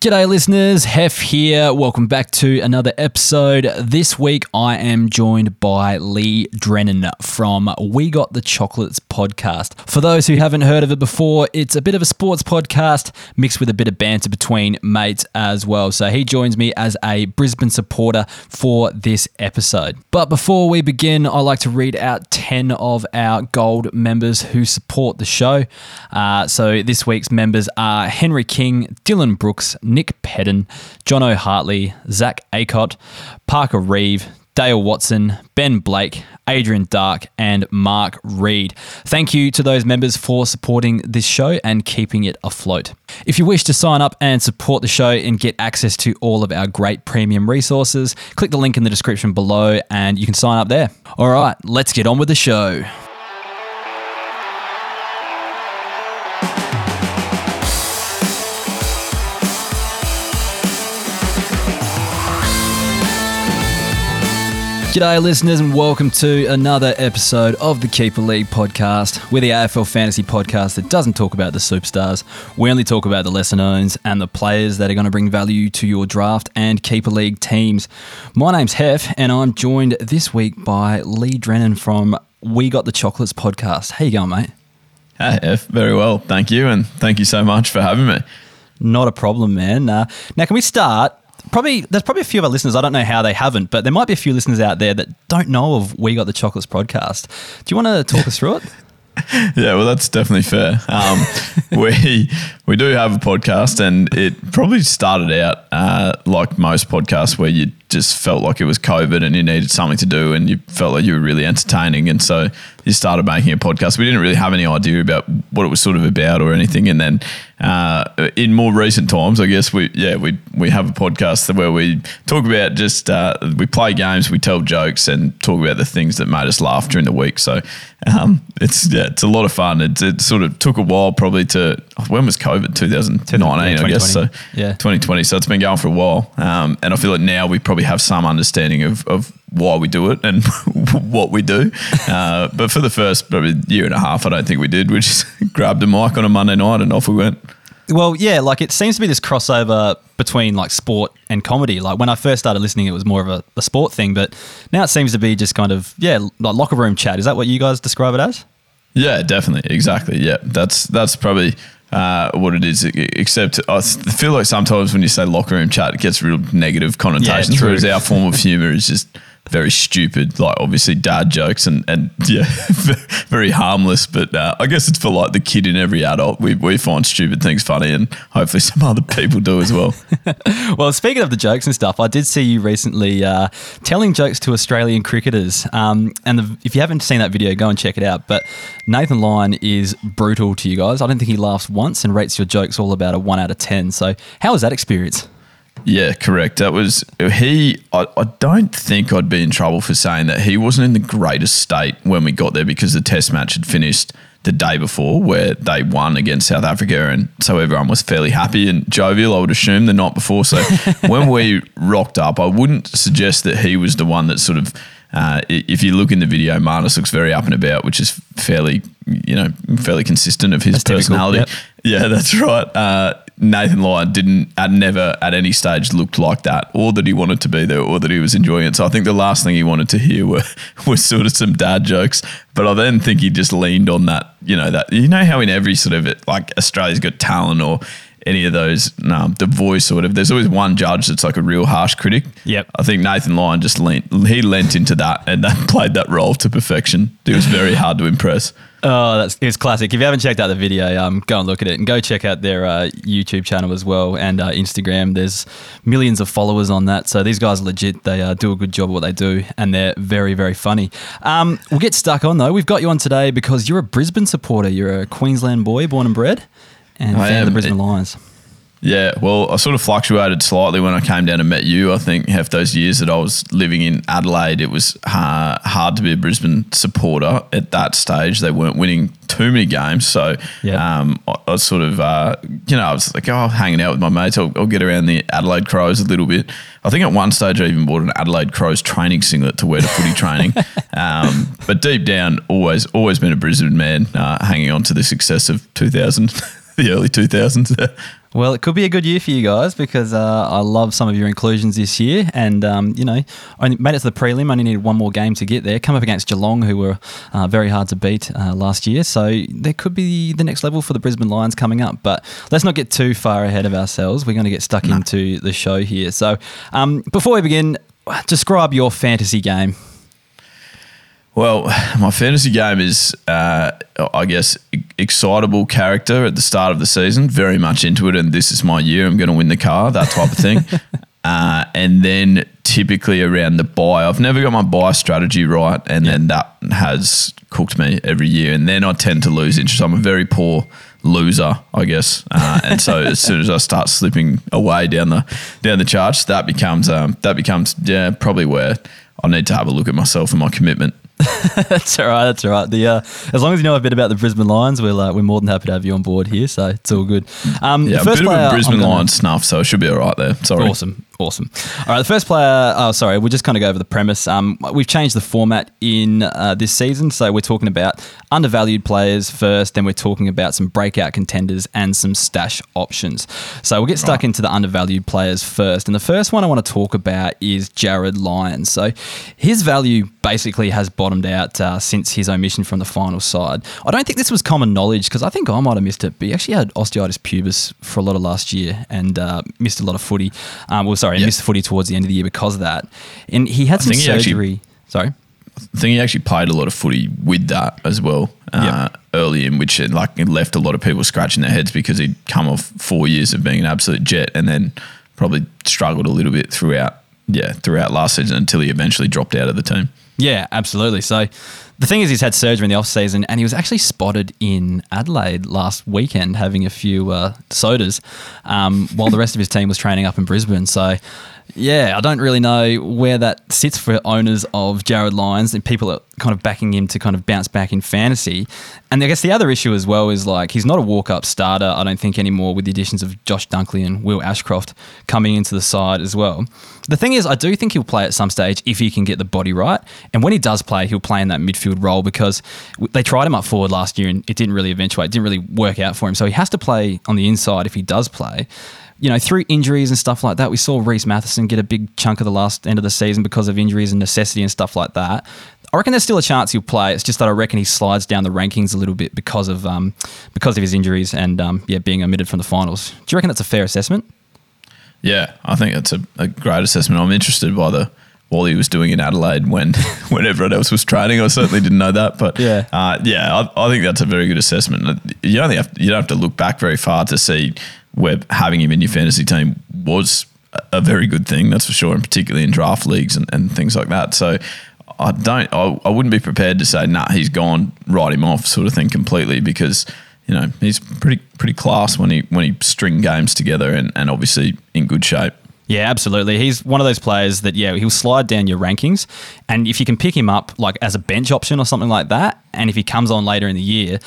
G'day, listeners. Heff here. Welcome back to another episode. This week, I am joined by Leigh Drennan from We Got the Chocolates podcast. For those who haven't heard of it before, it's a bit of a sports podcast mixed with a bit of banter between mates as well. So he joins me as a Brisbane supporter for this episode. But before we begin, I like to read out 10 of our gold members who support the show. Uh, so this week's members are Henry King, Dylan Brooks, Nick Pedden, John O'Hartley, Zach Acott, Parker Reeve, Dale Watson, Ben Blake, Adrian Dark, and Mark Reed. Thank you to those members for supporting this show and keeping it afloat. If you wish to sign up and support the show and get access to all of our great premium resources, click the link in the description below and you can sign up there. All right, let's get on with the show. G'day, listeners, and welcome to another episode of the Keeper League podcast. We're the AFL fantasy podcast that doesn't talk about the superstars. We only talk about the lesser knowns and the players that are going to bring value to your draft and Keeper League teams. My name's Heff, and I'm joined this week by Leigh Drennan from We Got the Chocolates podcast. How you going, mate? Hey, F, very well. Thank you. And thank you so much for having me. Not a problem, man. Uh, now, can we start probably there's probably a few of our listeners. I don't know how they haven't, but there might be a few listeners out there that don't know of We Got the Chocolates podcast. Do you want to talk us through it? yeah, well, that's definitely fair. Um, we we do have a podcast, and it probably started out uh, like most podcasts, where you just felt like it was COVID and you needed something to do, and you felt like you were really entertaining, and so you started making a podcast. We didn't really have any idea about what it was sort of about or anything, and then uh, in more recent times, I guess we yeah we we have a podcast where we talk about just uh, we play games, we tell jokes, and talk about the things that made us laugh during the week. So um, it's yeah it's a lot of fun. It, it sort of took a while probably to when was COVID 2019 Yeah, I guess so 2020. Yeah. 2020. So it's been going for a while, um, and I feel like now we probably have some understanding of, of why we do it and what we do. Uh, but for the first probably year and a half, I don't think we did. We just grabbed a mic on a Monday night and off we went. Well, yeah, like it seems to be this crossover between like sport and comedy. Like when I first started listening, it was more of a, a sport thing, but now it seems to be just kind of yeah, like locker room chat. Is that what you guys describe it as? Yeah, definitely, exactly. Yeah, that's that's probably uh, what it is. Except I feel like sometimes when you say locker room chat, it gets real negative connotations. true. whereas our form of humor is just very stupid. Like obviously dad jokes and and yeah, very harmless. But uh, I guess it's for like the kid in every adult. We we find stupid things funny, and hopefully some other people do as well. Well, speaking of the jokes and stuff, I did see you recently uh, telling jokes to Australian cricketers. Um, and the, if you haven't seen that video, go and check it out. But Nathan Lyon is brutal to you guys. I don't think he laughs once and rates your jokes all about a one out of ten. So how was that experience? Yeah, correct. That was he. I, I don't think I'd be in trouble for saying that he wasn't in the greatest state when we got there because the test match had finished the day before where they won against South Africa and so everyone was fairly happy and jovial I would assume the night before so when we rocked up I wouldn't suggest that he was the one that sort of uh, if you look in the video Marnus looks very up and about which is fairly you know fairly consistent of his That's personality yep. yeah, that's right. Uh, Nathan Lyon didn't, at never at any stage looked like that, or that he wanted to be there, or that he was enjoying it. So I think the last thing he wanted to hear were was sort of some dad jokes. But I then think he just leaned on that, you know, that you know how in every sort of it, like Australia's Got Talent or any of those, The Voice or whatever, there's always one judge that's like a real harsh critic. Yep. I think Nathan Lyon just leant, he lent into that and that played that role to perfection. It was very hard to impress. Oh, that's it's classic. If you haven't checked out the video, um, go and look at it and go check out their uh, YouTube channel as well and uh, Instagram. There's millions of followers on that, so these guys are legit. They uh, do a good job at what they do, and they're very, very funny. Um, we'll get stuck on though. We've got you on today because you're a Brisbane supporter. You're a Queensland boy, born and bred, and I fan of the am. Brisbane Lions. Yeah, well, I sort of fluctuated slightly when I came down and met you. I think half those years that I was living in Adelaide, it was uh, hard to be a Brisbane supporter at that stage. They weren't winning too many games, so Yeah. um, I, I was sort of, uh, you know, I was like, oh, hanging out with my mates. I'll, I'll get around the Adelaide Crows a little bit. I think at one stage I even bought an Adelaide Crows training singlet to wear to footy training. Um, but deep down, always, always been a Brisbane man, uh, hanging on to the success of 2000, the early 2000s. Well, it could be a good year for you guys because uh, I love some of your inclusions this year, and um, you know, only made it to the prelim. Only needed one more game to get there. Come up against Geelong, who were uh, very hard to beat uh, last year, so there could be the next level for the Brisbane Lions coming up. But let's not get too far ahead of ourselves. We're going to get stuck no. into the show here. So um, before we begin, describe your fantasy game. Well, my fantasy game is, uh, I guess, excitable character at the start of the season, very much into it, and this is my year. I'm going to win the car, that type of thing. uh, and then typically around the buy, I've never got my buy strategy right, and then that has cooked me every year. And then I tend to lose interest. I'm a very poor loser, I guess. Uh, and so as soon as I start slipping away down the down the charts, that becomes um, that becomes yeah probably where I need to have a look at myself and my commitment. that's all right. That's all right. The uh, as long as you know a bit about the Brisbane Lions, we're uh, we're more than happy to have you on board here. So it's all good. Um, yeah, a bit of a Brisbane Lions snuff, so it should be all right there. Sorry. Awesome. Awesome. All right, the first player. Oh, sorry. We'll just kind of go over the premise. Um, we've changed the format in uh, this season, so we're talking about undervalued players first, then we're talking about some breakout contenders and some stash options. So we'll get stuck right. into the undervalued players first, and the first one I want to talk about is Jarryd Lyons. So his value basically has bottomed out uh, since his omission from the final side. I don't think this was common knowledge because I think I might have missed it, but he actually had osteitis pubis for a lot of last year and uh, missed a lot of footy. Um, well, sorry missed the footy towards the end of the year because of that. And he had some surgery. Actually, sorry. I think he actually played a lot of footy with that as well uh, yep. early in, which it, like it left a lot of people scratching their heads because he'd come off four years of being an absolute jet and then probably struggled a little bit throughout yeah throughout last season until he eventually dropped out of the team. Yeah, absolutely. So the thing is, he's had surgery in the off season, and he was actually spotted in Adelaide last weekend having a few uh, sodas, um, while the rest of his team was training up in Brisbane. So yeah, I don't really know where that sits for owners of Jarryd Lyons and people are kind of backing him to kind of bounce back in fantasy. And I guess the other issue as well is like he's not a walk up starter, I don't think, anymore with the additions of Josh Dunkley and Will Ashcroft coming into the side as well. The thing is, I do think he'll play at some stage if he can get the body right. And when he does play, he'll play in that midfield role because they tried him up forward last year and it didn't really eventuate, it didn't really work out for him. So he has to play on the inside if he does play you know, through injuries and stuff like that, we saw Rhys Mathieson get a big chunk of the last end of the season because of injuries and necessity and stuff like that. I reckon there's still a chance he'll play. It's just that I reckon he slides down the rankings a little bit because of um, because of his injuries and um, yeah, being omitted from the finals. Do you reckon that's a fair assessment? Yeah, I think that's a, a great assessment. I'm interested by the what he was doing in Adelaide when when everyone else was training. I certainly didn't know that, but yeah, uh, yeah, I, I, think that's a very good assessment. You only have you don't have to look back very far to see where having him in your fantasy team was a very good thing, that's for sure, and particularly in draft leagues and, and things like that. So I don't, I, I wouldn't be prepared to say, nah, he's gone, write him off, sort of thing, completely, because you know he's pretty pretty class when he when he string games together and, and obviously in good shape. Yeah, absolutely. He's one of those players that yeah, he'll slide down your rankings, and if you can pick him up like as a bench option or something like that, and if he comes on later in the year,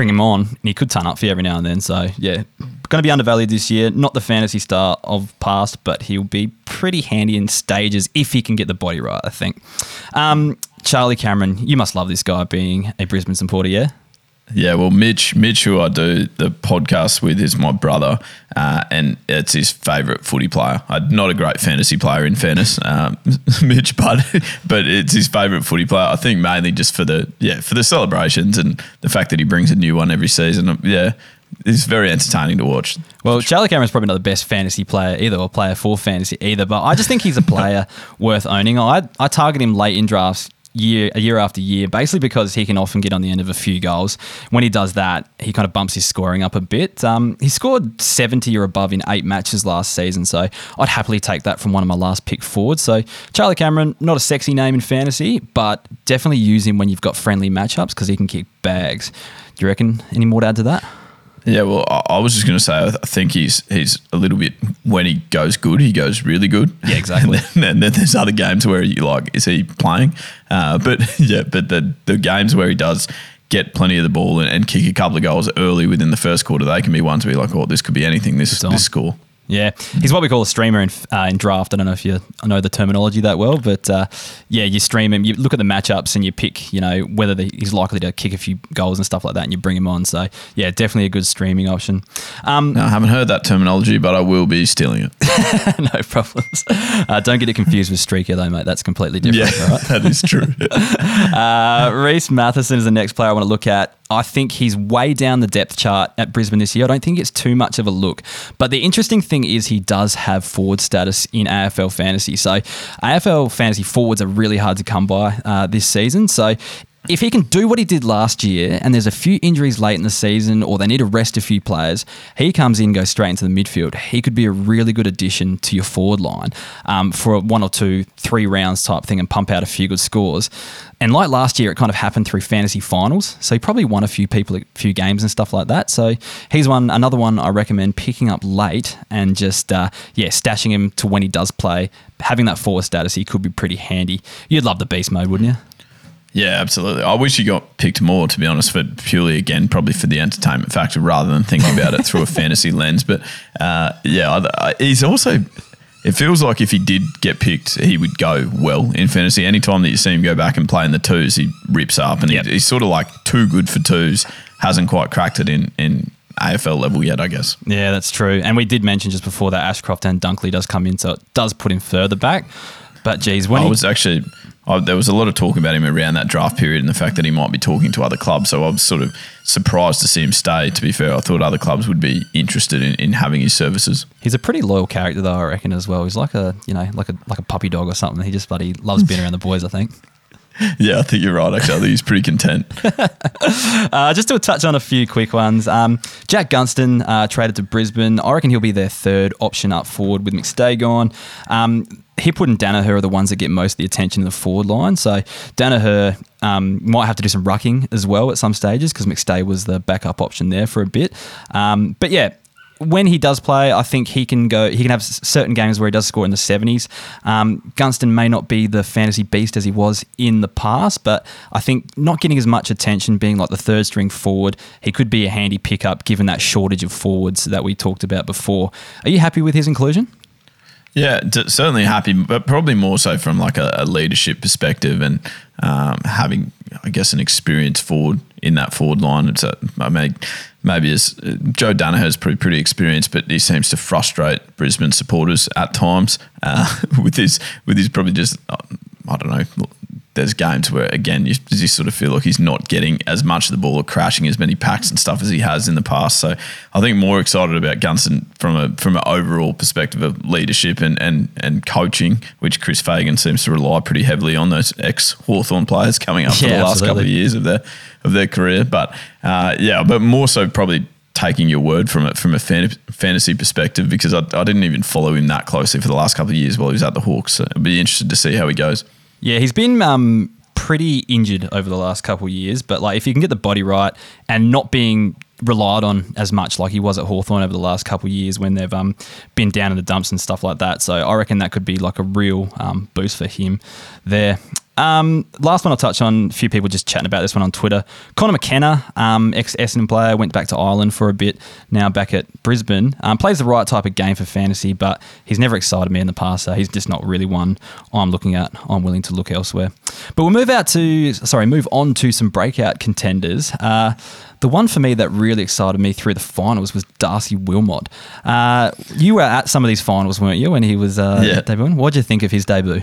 bring him on, and he could turn up for you every now and then. So yeah, going to be undervalued this year. Not the fantasy star of past, but he'll be pretty handy in stages if he can get the body right. I think. Um, Charlie Cameron, you must love this guy being a Brisbane supporter, yeah. Yeah, well, Mitch, Mitch, who I do the podcast with, is my brother, uh, and it's his favourite footy player. I'm not a great fantasy player, in fairness, um, Mitch, but but it's his favourite footy player. I think mainly just for the yeah for the celebrations and the fact that he brings a new one every season. Yeah, it's very entertaining to watch. Well, Charlie Cameron's probably not the best fantasy player either, or player for fantasy either. But I just think he's a player worth owning. I I target him late in drafts year year after year, basically because he can often get on the end of a few goals. When he does that, he kind of bumps his scoring up a bit. Um, he scored 70 or above in eight matches last season, so I'd happily take that from one of my last pick forwards. So Charlie Cameron, not a sexy name in fantasy, but definitely use him when you've got friendly matchups because he can kick bags. Do you reckon any more to add to that? Yeah, well, I, was just going to say, I think he's he's a little bit when he goes good, he goes really good. Yeah, exactly. and, then, and then there's other games where you like, is he playing? Uh, but yeah, but the the games where he does get plenty of the ball and, and, kick a couple of goals early within the first quarter, they can be ones where you're like, oh, this could be anything. This this score. Yeah, he's what we call a streamer in, uh, in draft. I don't know if you know the terminology that well, but uh, yeah, you stream him. You look at the matchups and you pick, you know, whether the, he's likely to kick a few goals and stuff like that, and you bring him on. So yeah, definitely a good streaming option. Um, No, I haven't heard that terminology, but I will be stealing it. no problems. Uh, don't get it confused with streaker though, mate. That's completely different. all right? that is true. Uh, Rhys Mathieson is the next player I want to look at. I think he's way down the depth chart at Brisbane this year. I don't think it's too much of a look. But the interesting thing is he does have forward status in AFL fantasy. So AFL fantasy forwards are really hard to come by uh, this season. So if he can do what he did last year and there's a few injuries late in the season or they need to rest a few players, he comes in, goes straight into the midfield. He could be a really good addition to your forward line um, for one or two, three rounds type thing and pump out a few good scores. And like last year, it kind of happened through fantasy finals. So he probably won a few people, a few games and stuff like that. So he's one, another one I recommend picking up late and just, uh, yeah, stashing him to when he does play. Having that forward status, he could be pretty handy. You'd love the beast mode, wouldn't you? Yeah, absolutely. I wish he got picked more, to be honest, for purely again probably for the entertainment factor rather than thinking about it through a fantasy lens. But uh, yeah, I, I, he's also. It feels like if he did get picked, he would go well in fantasy. Anytime that you see him go back and play in the twos, he rips up, and Yep. he, he's sort of like too good for twos. Hasn't quite cracked it in in AFL level yet, I guess. Yeah, that's true. And we did mention just before that Ashcroft and Dunkley does come in, so it does put him further back. But geez, when I he, was actually I, there was a lot of talk about him around that draft period and the fact that he might be talking to other clubs. So I was sort of surprised to see him stay. To be fair, I thought other clubs would be interested in, in having his services. he's a pretty loyal character though, I reckon as well. He's like a you know like a like a puppy dog or something. He just bloody loves being around the boys. I think. Yeah, I think you're right. Actually, I think he's pretty content. Uh, just to touch on a few quick ones. Um, Jack Gunston uh, traded to Brisbane. I reckon he'll be their third option up forward with McStay gone. Um, Hipwood and Daniher are the ones that get most of the attention in the forward line. So Daniher um, might have to do some rucking as well at some stages because McStay was the backup option there for a bit. Um, but yeah, when he does play, I think he can go. He can have certain games where he does score in the seventies. Um, Gunston may not be the fantasy beast as he was in the past, but I think not getting as much attention, being like the third string forward, he could be a handy pickup given that shortage of forwards that we talked about before. Are you happy with his inclusion? Yeah, d- certainly happy, but probably more so from like a, a leadership perspective and um, having, I guess, an experienced forward in that forward line. It's a, I mean, maybe as Joe Daniher is pretty pretty experienced, but he seems to frustrate Brisbane supporters at times uh, with his with his probably just uh, I don't know. There's games where again you, you sort of feel like he's not getting as much of the ball or crashing as many packs and stuff as he has in the past. So I think more excited about Gunston from a from an overall perspective of leadership and and and coaching, which Chris Fagan seems to rely pretty heavily on those ex Hawthorn players coming up for Yeah, the last couple of years of their of their career. But uh, yeah, but more so probably taking your word from it from a fan, fantasy perspective because I, I didn't even follow him that closely for the last couple of years while he was at the Hawks. So I'd be interested to see how he goes. Yeah, he's been um, pretty injured over the last couple of years, but like if you can get the body right and not being relied on as much like he was at Hawthorn over the last couple of years when they've um, been down in the dumps and stuff like that. So I reckon that could be like a real um, boost for him there. Um, last one I'll touch on, a few people just chatting about this one on Twitter. Connor McKenna, um, ex Essendon player, went back to Ireland for a bit, now back at Brisbane. Um, plays the right type of game for fantasy, but he's never excited me in the past, so he's just not really one I'm looking at. I'm willing to look elsewhere. But we'll move out to, sorry, move on to some breakout contenders. Uh, the one for me that really excited me through the finals was Darcy Wilmot. Uh, you were at some of these finals, weren't you, when he was uh, Yeah. debuting? What did you think of his debut?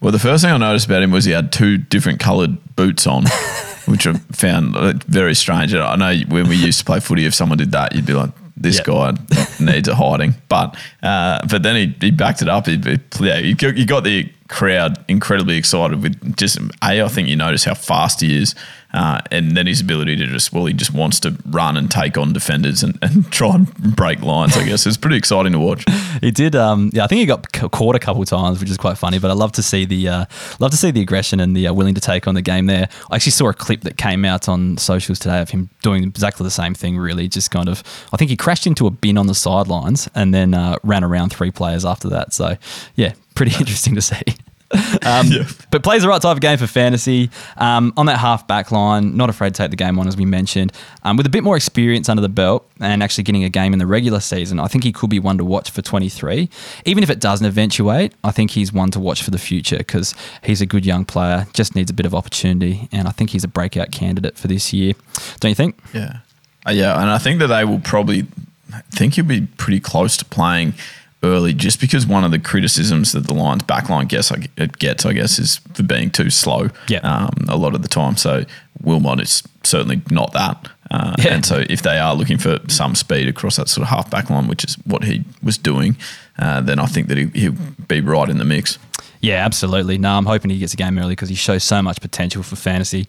Well, the first thing I noticed about him was he had two different coloured boots on, which I found very strange. I know when we used to play footy, if someone did that, you'd be like, "This Yep. guy needs a hiding." But uh, but then he, he backed it up. He, he, yeah, he got the crowd incredibly excited with just a. I think you notice how fast he is, uh, and then his ability to just well, he just wants to run and take on defenders and, and try and break lines. I guess it's pretty exciting to watch. He did. Um, yeah, I think he got caught a couple times, which is quite funny. But I love to see the uh, love to see the aggression and the uh, willing to take on the game there. I actually saw a clip that came out on socials today of him doing exactly the same thing. Really, just kind of. I think he crashed into a bin on the sidelines and then uh, ran around three players after that. So yeah, pretty interesting to see. Um, Yeah. But plays the right type of game for fantasy. Um, on that half back line, not afraid to take the game on, as we mentioned. Um, with a bit more experience under the belt and actually getting a game in the regular season, I think he could be one to watch for 23. Even if it doesn't eventuate, I think he's one to watch for the future because he's a good young player, just needs a bit of opportunity. And I think he's a breakout candidate for this year. Don't you think? Yeah. Uh, yeah, and I think that they will probably I think he'll be pretty close to playing early just because one of the criticisms that the Lions backline gets I- it gets I guess is for being too slow Yeah. um, a lot of the time. So Wilmot is certainly not that. Uh, Yeah. And so if they are looking for some speed across that sort of half back line, which is what he was doing, uh, then I think that he, he'll be right in the mix. Yeah, absolutely. No, I'm hoping he gets a game early because he shows so much potential for fantasy.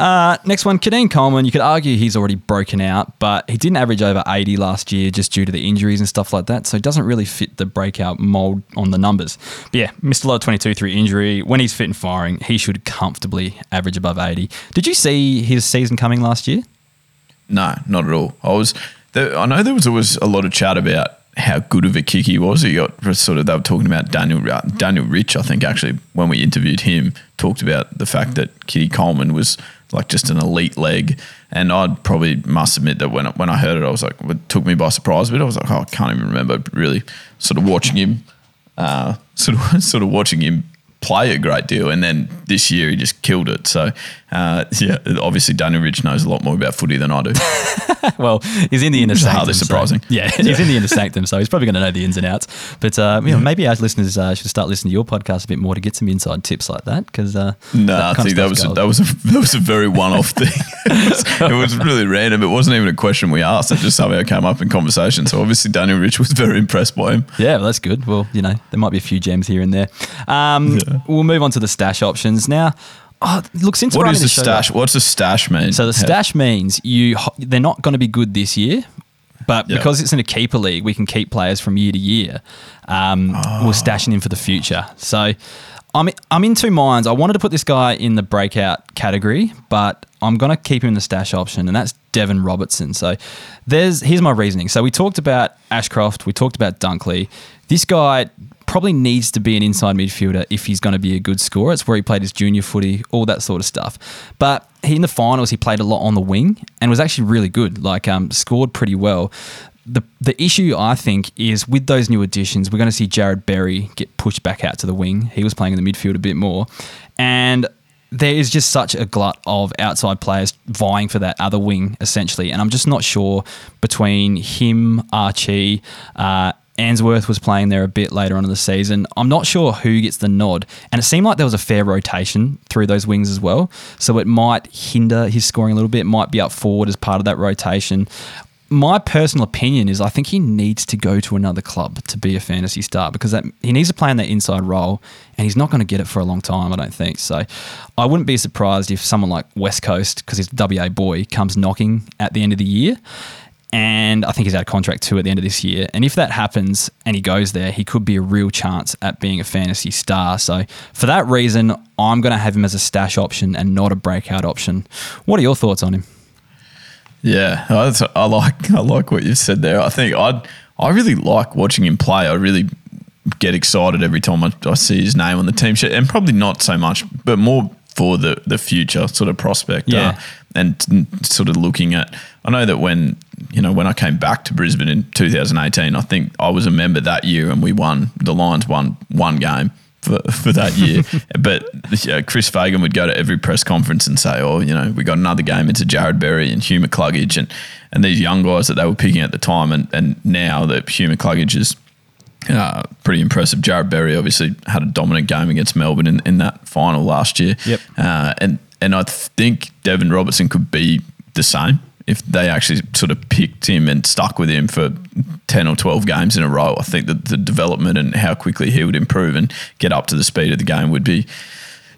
Uh, next one, Keidean Coleman. You could argue he's already broken out, but he didn't average over 80 last year just due to the injuries and stuff like that. So it doesn't really fit the breakout mold on the numbers. But yeah, missed a lot of 22 through injury. When he's fit and firing, he should comfortably average above 80. Did you see his season coming last year? No, not at all. I was. There, I know there was always a lot of chat about how good of a kick he was. He got sort of. They were talking about Daniel Daniel Rich. I think actually when we interviewed him, talked about the fact that Kitty Coleman was like just an elite leg. And I'd probably must admit that when when I heard it, I was like, it took me by surprise. But I was like, oh, I can't even remember really sort of watching him, uh, sort of sort of watching him play a great deal. And then this year he just killed it. So uh, yeah, obviously Daniel Rich knows a lot more about footy than I do. well, he's in the inner sanctum. hardly so- surprising. yeah, he's in the inner sanctum, so he's probably going to know the ins and outs. But uh, you know, maybe our listeners uh, should start listening to your podcast a bit more to get some inside tips like that. Because uh, No, that I think that was a, that was a that was a very one-off thing. it, was, it was really random. It wasn't even a question we asked. It just somehow came up in conversation. So obviously Daniel Rich was very impressed by him. Yeah, well, that's good. Well, you know, there might be a few gems here and there. Um, We'll move on to the stash options now. Oh, look, since What is the stash? back- What's the stash mean? So the stash means you they're not going to be good this year, but Yeah. because it's in a keeper league, we can keep players from year to year. Um, We're stashing in for the future. So I'm I'm in two minds. I wanted to put this guy in the breakout category, but I'm going to keep him in the stash option, and that's Deven Robertson. So there's here's my reasoning. So we talked about Ashcroft, we talked about Dunkley. This guy probably needs to be an inside midfielder if he's going to be a good scorer. It's where he played his junior footy, all that sort of stuff. But he, in the finals, he played a lot on the wing and was actually really good. Like um, scored pretty well. The the issue I think is with those new additions, we're going to see Jarrod Berry get pushed back out to the wing. He was playing in the midfield a bit more, and there is just such a glut of outside players vying for that other wing, essentially. And I'm just not sure between him, Archie, uh, Answerth was playing there a bit later on in the season. I'm not sure who gets the nod. And it seemed like there was a fair rotation through those wings as well. So it might hinder his scoring a little bit, might be up forward as part of that rotation. My personal opinion is I think he needs to go to another club to be a fantasy star because that, he needs to play in that inside role and he's not going to get it for a long time, I don't think. So I wouldn't be surprised if someone like West Coast, because he's a WA boy, comes knocking at the end of the year. And I think he's out of contract too at the end of this year. And if that happens and he goes there, he could be a real chance at being a fantasy star. So for that reason, I'm going to have him as a stash option and not a breakout option. What are your thoughts on him? Yeah, I, like I like what you said there. I think I I really like watching him play. I really get excited every time I, I see his name on the team sheet, and probably not so much, but more for the the future sort of prospect. Yeah. Uh, and sort of looking at, I know that when you know when I came back to Brisbane in 2018, I think I was a member that year, and we won. The Lions won one game for, for that year. but Chris Fagan would go to every press conference and say, "Oh, you know, we got another game into Jarrod Berry and Hugh McCluggage and and these young guys that they were picking at the time, and and now that Hugh McCluggage is." Uh, pretty impressive. Jarrod Berry obviously had a dominant game against Melbourne in, in that final last year. Yep. Uh, and and I think Deven Robertson could be the same if they actually sort of picked him and stuck with him for 10 or 12 games in a row. I think that the development and how quickly he would improve and get up to the speed of the game would be,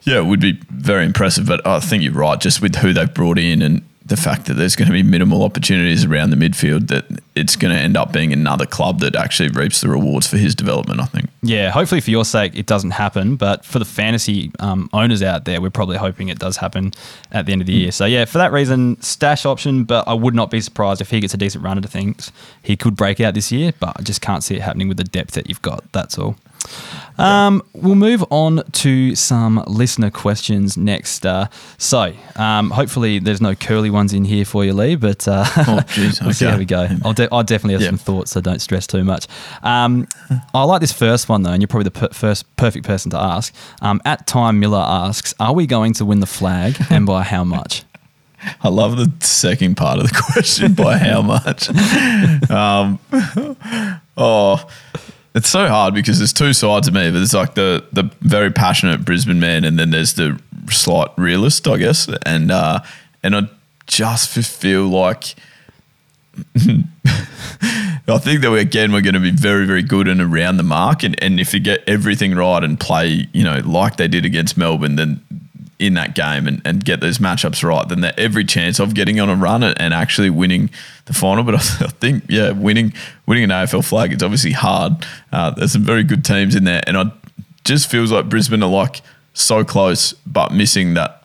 yeah, would be very impressive. But I think you're right, just with who they've brought in and the fact that there's going to be minimal opportunities around the midfield, that it's going to end up being another club that actually reaps the rewards for his development, I think. Yeah, hopefully for your sake, it doesn't happen. But for the fantasy um, owners out there, we're probably hoping it does happen at the end of the year. So, yeah, for that reason, stash option. But I would not be surprised if he gets a decent run into things. He could break out this year, but I just can't see it happening with the depth that you've got. That's all. Um, we'll move on to some listener questions next. Uh, so, um, hopefully, there's no curly ones in here for you, Leigh, but uh, Oh, we'll see how we go. I'll, de- I'll definitely have Yeah. some thoughts, so don't stress too much. Um, I like this first one, though, and you're probably the per- first perfect person to ask. Um, at Time Miller asks, Are we going to win the flag and by how much? I love the second part of the question by how much. um, oh, it's so hard because there's two sides of me. There's like the the very passionate Brisbane man, and then there's the slight realist, I guess. And uh, and I just feel like I think that we again we're going to be very very good and around the mark, and and if you get everything right and play, you know, like they did against Melbourne, then in that game and, and get those matchups right, then they're every chance of getting on a run and and actually winning the final. But I, think, yeah, winning winning an AFL flag is obviously hard. Uh, there's some very good teams in there, and I just feels like Brisbane are like so close, but missing that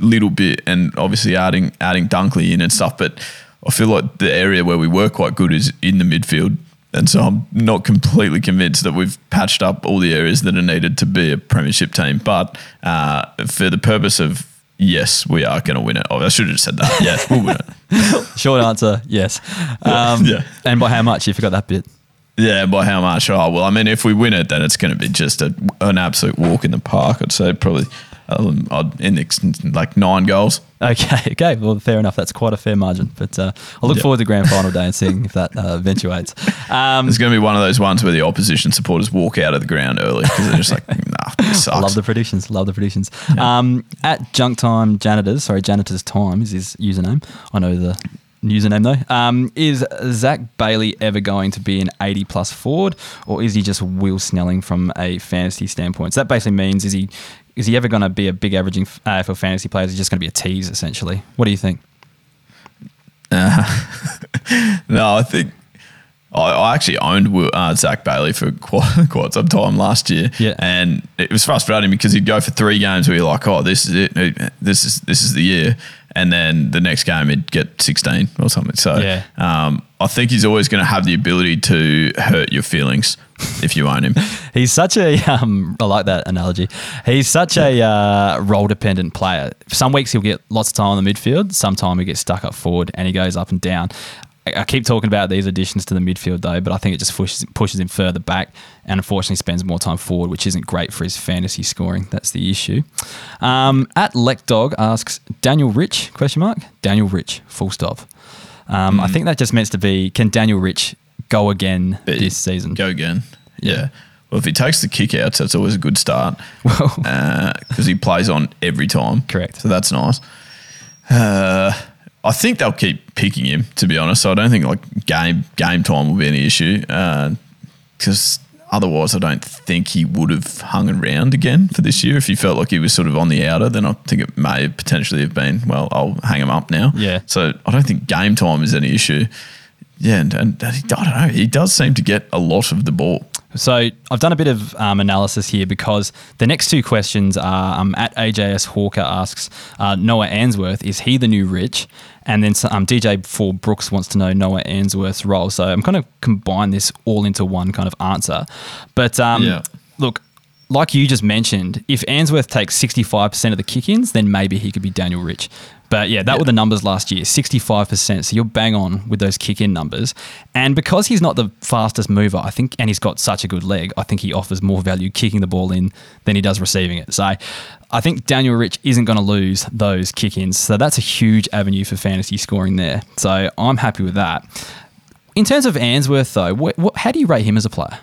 little bit, and obviously adding adding Dunkley in and stuff. But I feel like the area where we were quite good is in the midfield. And so I'm not completely convinced that we've patched up all the areas that are needed to be a premiership team. But uh, for the purpose of yes, we are going to win it. Oh, I should have just said that. Yeah, we'll win it. Short answer, yes. Um, Yeah. And by how much? You forgot that bit. Yeah, by how much? Oh, well, I mean, if we win it, then it's going to be just a, an absolute walk in the park. I'd say probably um, I'd index like nine goals. Okay, okay. Well, fair enough. That's quite a fair margin. But uh, I look Yeah. forward to grand final day and seeing if that uh, eventuates. Um, It's going to be one of those ones where the opposition supporters walk out of the ground early because they're just like, nah, this sucks. I love the predictions. Love the predictions. Um, at Junk Time Janitors, sorry, Janitors Time is his username. I know the username though. Um, is Zac Bailey ever going to be an 80 plus forward, or is he just Will Snelling from a fantasy standpoint? So that basically means is he is he ever going to be a big averaging AFL uh, fantasy player? Is he just going to be a tease essentially? What do you think? No, I think I, I actually owned uh, Zac Bailey for quite, quite some time last year. Yeah. and it was frustrating because he'd go for three games where you're like, oh, this is it, this is this is the year, and then the next game he'd get 16 or something. So Yeah. um, I think he's always going to have the ability to hurt your feelings if you own him. He's such a, um, I like that analogy. He's such a uh, role dependent player. Some weeks he'll get lots of time on the midfield, sometime he gets stuck up forward and he goes up and down. I keep talking about these additions to the midfield though, but I think it just pushes, pushes him further back and unfortunately spends more time forward, which isn't great for his fantasy scoring. That's the issue. Um, at Dog asks Daniel Rich question mark Daniel Rich full stop. Um, I think that just meant to be can Daniel Rich go again But this season? Go again. Yeah. Well, if he takes the kick outs, that's always a good start Well, because he plays on every time. Correct. So that's nice. Uh, I think they'll keep picking him. To be honest, so I don't think like game game time will be any issue uh, because otherwise, I don't think he would have hung around again for this year. If he felt like he was sort of on the outer, then I think it may potentially have been. Well, I'll hang him up now. Yeah. So I don't think game time is any issue. Yeah, and, and I don't know. He does seem to get a lot of the ball. So I've done a bit of um, analysis here because the next two questions are um, at AJS Hawker asks uh, Noah Answerth is he the new Rich, and then um, DJ for Brooks wants to know Noah Answerth's role. So I'm kind of combine this all into one kind of answer. But um, Yeah. look, like you just mentioned, if Answerth takes 65% of the kick-ins, then maybe he could be Daniel Rich. But yeah, that were the numbers last year, 65%. So you're bang on with those kick-in numbers. And because he's not the fastest mover, I think, and he's got such a good leg, I think he offers more value kicking the ball in than he does receiving it. So I think Daniel Rich isn't going to lose those kick-ins. So that's a huge avenue for fantasy scoring there. So I'm happy with that. In terms of Answerth, though, wh- wh- how do you rate him as a player?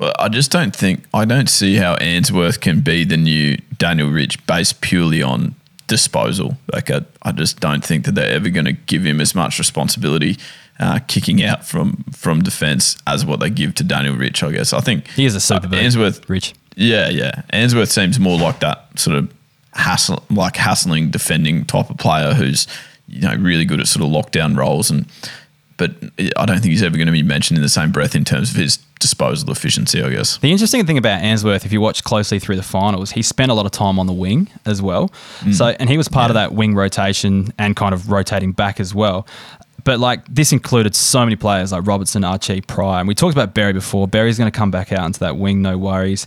Well, I just don't think I don't see how Answerth can be the new Daniel Rich based purely on disposal. Like I, I just don't think that they're ever going to give him as much responsibility uh, kicking out from from defence as what they give to Daniel Rich. I guess I think He is a super uh, Answerth. Rich. Yeah, yeah. Answerth seems more like that sort of hassle, like hassling, defending type of player who's you know really good at sort of lockdown roles and. But I don't think he's ever going to be mentioned in the same breath in terms of his disposal efficiency. I guess. The interesting thing about Answerth, if you watch closely through the finals, he spent a lot of time on the wing as well. Mm. So, and he was part of that wing rotation and kind of rotating back as well. but like this included so many players like Robertson, Archie, Prior. And we talked about Berry before. Berry's going to come back out into that wing, no worries.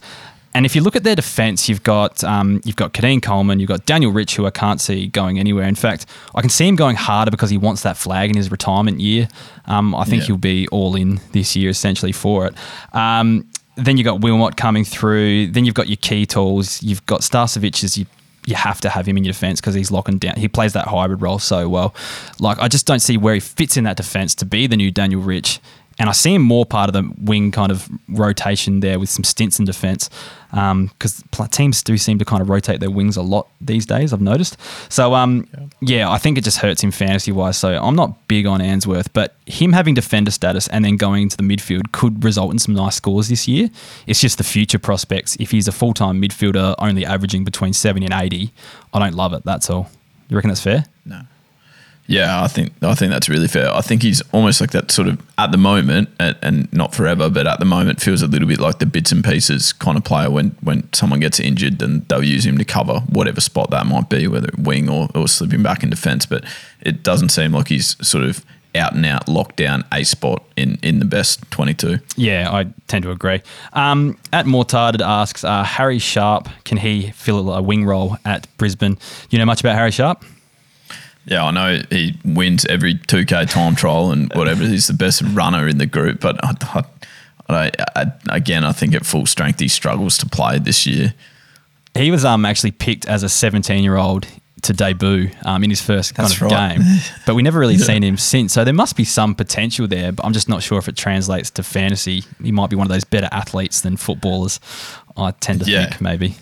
And if you look at their defence, you've got um, you've got Keidean Coleman, you've got Daniel Rich, who I can't see going anywhere. In fact, I can see him going harder because he wants that flag in his retirement year. Um, I think Yeah. he'll be all in this year essentially for it. Um, then you've got Wilmot coming through. Then you've got your key tools. You've got Starcevic as you you have to have him in your defence because he's locking down. He plays that hybrid role so well. Like I just don't see where he fits in that defence to be the new Daniel Rich. And I see him more part of the wing kind of rotation there with some stints in defence because teams do seem to kind of rotate their wings a lot these days. I've noticed. So um, yeah. I think it just hurts him fantasy wise. So I'm not big on Answerth, but him having defender status and then going into the midfield could result in some nice scores this year. It's just the future prospects. If he's a full time midfielder, only averaging between 70 and 80, I don't love it. That's all. You reckon that's fair? No. Yeah, I think I think that's really fair. I think he's almost like that sort of at the moment, and, and not forever, but at the moment feels a little bit like the bits and pieces kind of player. When when someone gets injured, then they'll use him to cover whatever spot that might be, whether wing or, or slipping back in defence. But it doesn't seem like he's sort of out and out locked down a spot in in the best twenty two. Yeah, I tend to agree. Um, at Mortarded asks, uh, Harry Sharp, can he fill a wing role at Brisbane? You know much about Harry Sharp? Yeah, I know he wins every 2K time trial and whatever. He's the best runner in the group, but I, I, I, I, again, I think at full strength he struggles to play this year. He was um, actually picked as a 17 year old to debut um, in his first kind That's of right. game, but we never really seen him since. So there must be some potential there, but I'm just not sure if it translates to fantasy. He might be one of those better athletes than footballers. I tend to Yeah. think maybe.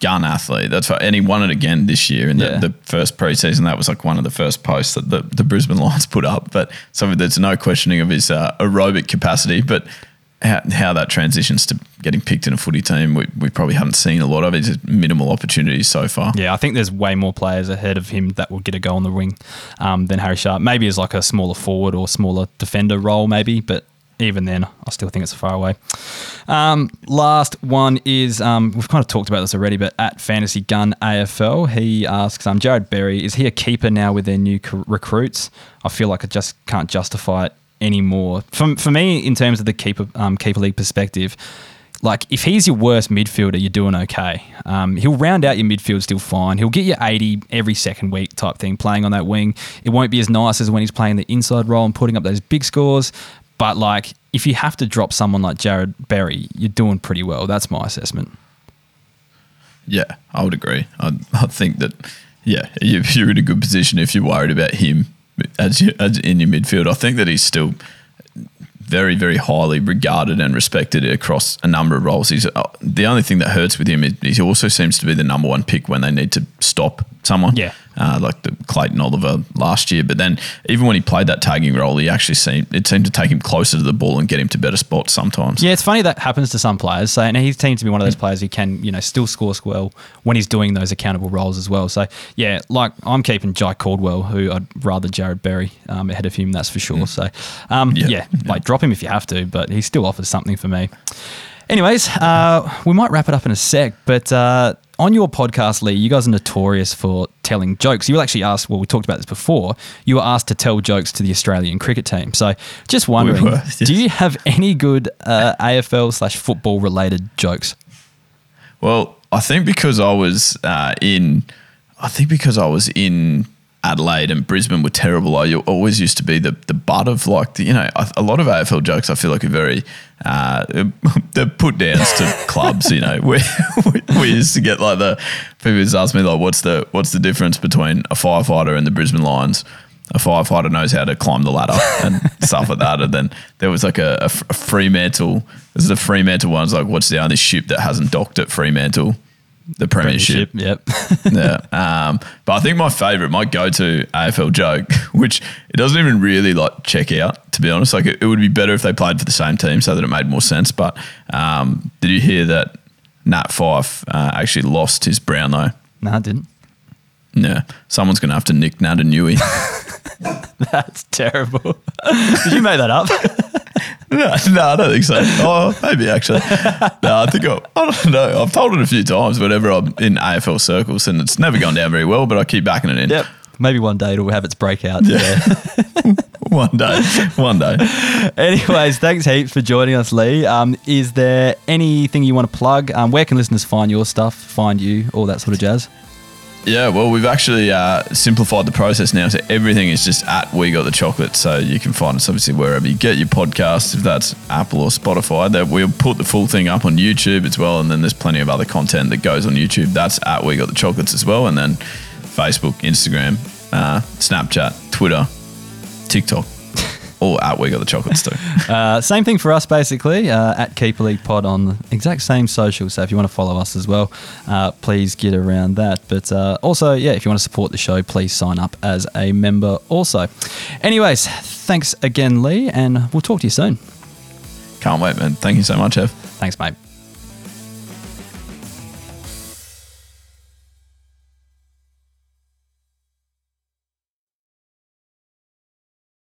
Gun athlete, that's right. And he won it again this year in the, Yeah. the first preseason. That was like one of the first posts that the, the Brisbane Lions put up. But so there's no questioning of his uh, aerobic capacity, but how, how that transitions to getting picked in a footy team, we, we probably haven't seen a lot of it. Just minimal opportunities so far. Yeah, I think there's way more players ahead of him that will get a go on the wing um, than Harry Sharp. Maybe as like a smaller forward or smaller defender role, maybe, but even then, I still think it's far away. Um, last one is um, we've kind of talked about this already, but at Fantasy Gun AFL, he asks, um, Jarrod Berry, is he a keeper now with their new c- recruits? I feel like I just can't justify it anymore. For, for me, in terms of the keeper um, keeper league perspective, like if he's your worst midfielder, you're doing okay. Um, he'll round out your midfield still fine. He'll get you 80 every second week type thing playing on that wing. It won't be as nice as when he's playing the inside role and putting up those big scores. But like if you have to drop someone like Jarrod Berry, you're doing pretty well. That's my assessment. Yeah, I would agree. I, I think that, yeah, you- you're in a good position if you're worried about him as, you, as in your midfield. I think that he's still very, very highly regarded and respected across a number of roles. He's uh, the only thing that hurts with him is he also seems to be the number one pick when they need to stop someone. Yeah. Uh, like the Clayton Oliver last year. But then even when he played that tagging role, he actually seemed it seemed to take him closer to the ball and get him to better spots sometimes. Yeah, it's funny that happens to some players. So, and he seems to be one of those players who can, you know, still score well when he's doing those accountable roles as well. So, yeah, like I'm keeping Jye Caldwell, who I'd rather Jarrod Berry um, ahead of him, that's for sure. So, um, Yeah, yeah, like drop him if you have to, but he still offers something for me. Anyways, uh, we might wrap it up in a sec, but uh, on your podcast, Leigh, you guys are notorious for telling jokes. You were actually asked, well, we talked about this before, you were asked to tell jokes to the Australian cricket team. So just wondering, were, yes. do you have any good uh, AFL slash football related jokes? Well, I think because I was uh, in, I think because I was in Adelaide and Brisbane were terrible. I always used to be the, the butt of like the, you know a, a lot of AFL jokes. I feel like are very uh, they're put downs to clubs. You know, we, we we used to get like the people used to ask me like, what's the what's the difference between a firefighter and the Brisbane Lions? A firefighter knows how to climb the ladder and stuff like that. And then there was like a, a, a Fremantle. This is the Fremantle one's like, what's the only ship that hasn't docked at Fremantle? The Premiership. Yep. yeah. Um, but I think my favorite, my go-to AFL joke, which it doesn't even really like check out, to be honest. Like it, it would be better if they played for the same team so that it made more sense. But um, did you hear that Nat Fyfe uh, actually lost his Brownlow? no, I didn't. Yeah. Someone's going to have to nick Nat and Newey. That's terrible. Did you make that up? No, no, I don't think so. Oh, maybe actually. No, I think I, I don't know. I've told it a few times whenever I'm in AFL circles, and it's never gone down very well. But I keep backing it in. Yep. Maybe one day it'll have its breakout. Yeah. one day, one day. Anyways, thanks heaps for joining us, Leigh. Um, is there anything you want to plug? Um, where can listeners find your stuff, find you, all that sort of jazz? Yeah, well, we've actually uh, simplified the process now, so everything is just at We Got the Chocolate. So you can find us obviously wherever you get your podcasts, if that's Apple or Spotify. That we'll put the full thing up on YouTube as well, and then there's plenty of other content that goes on YouTube. That's at We Got the Chocolates as well, and then Facebook, Instagram, uh, Snapchat, Twitter, TikTok all at We Got the Chocolates too. uh, same thing for us, basically, uh, at Keeper League Pod on the exact same social. So if you want to follow us as well, uh, please get around that. But uh, also, yeah, if you want to support the show, please sign up as a member also. Anyways, thanks again, Leigh, and we'll talk to you soon. Can't wait, man. Thank you so much, Ev. Thanks, mate.